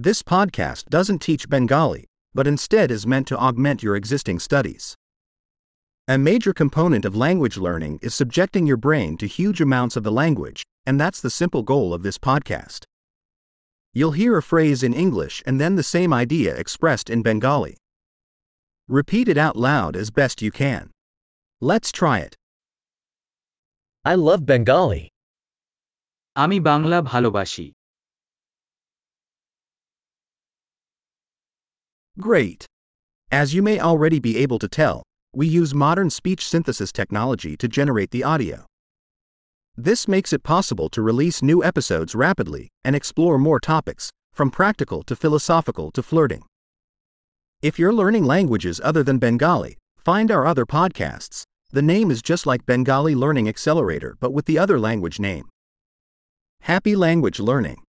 This podcast doesn't teach Bengali, but instead is meant to augment your existing studies. A major component of language learning is subjecting your brain to huge amounts of the language, and that's the simple goal of this podcast. You'll hear a phrase in English and then the same idea expressed in Bengali. Repeat it out loud as best you can. Let's try it. I love Bengali. আমি বাংলা ভালোবাসি Great. As you may already be able to tell, we use modern speech synthesis technology to generate the audio. This makes it possible to release new episodes rapidly and explore more topics, from practical to philosophical to flirting. If you're learning languages other than Bengali, find our other podcasts. The name is just like Bengali Learning Accelerator but with the other language name. Happy language learning!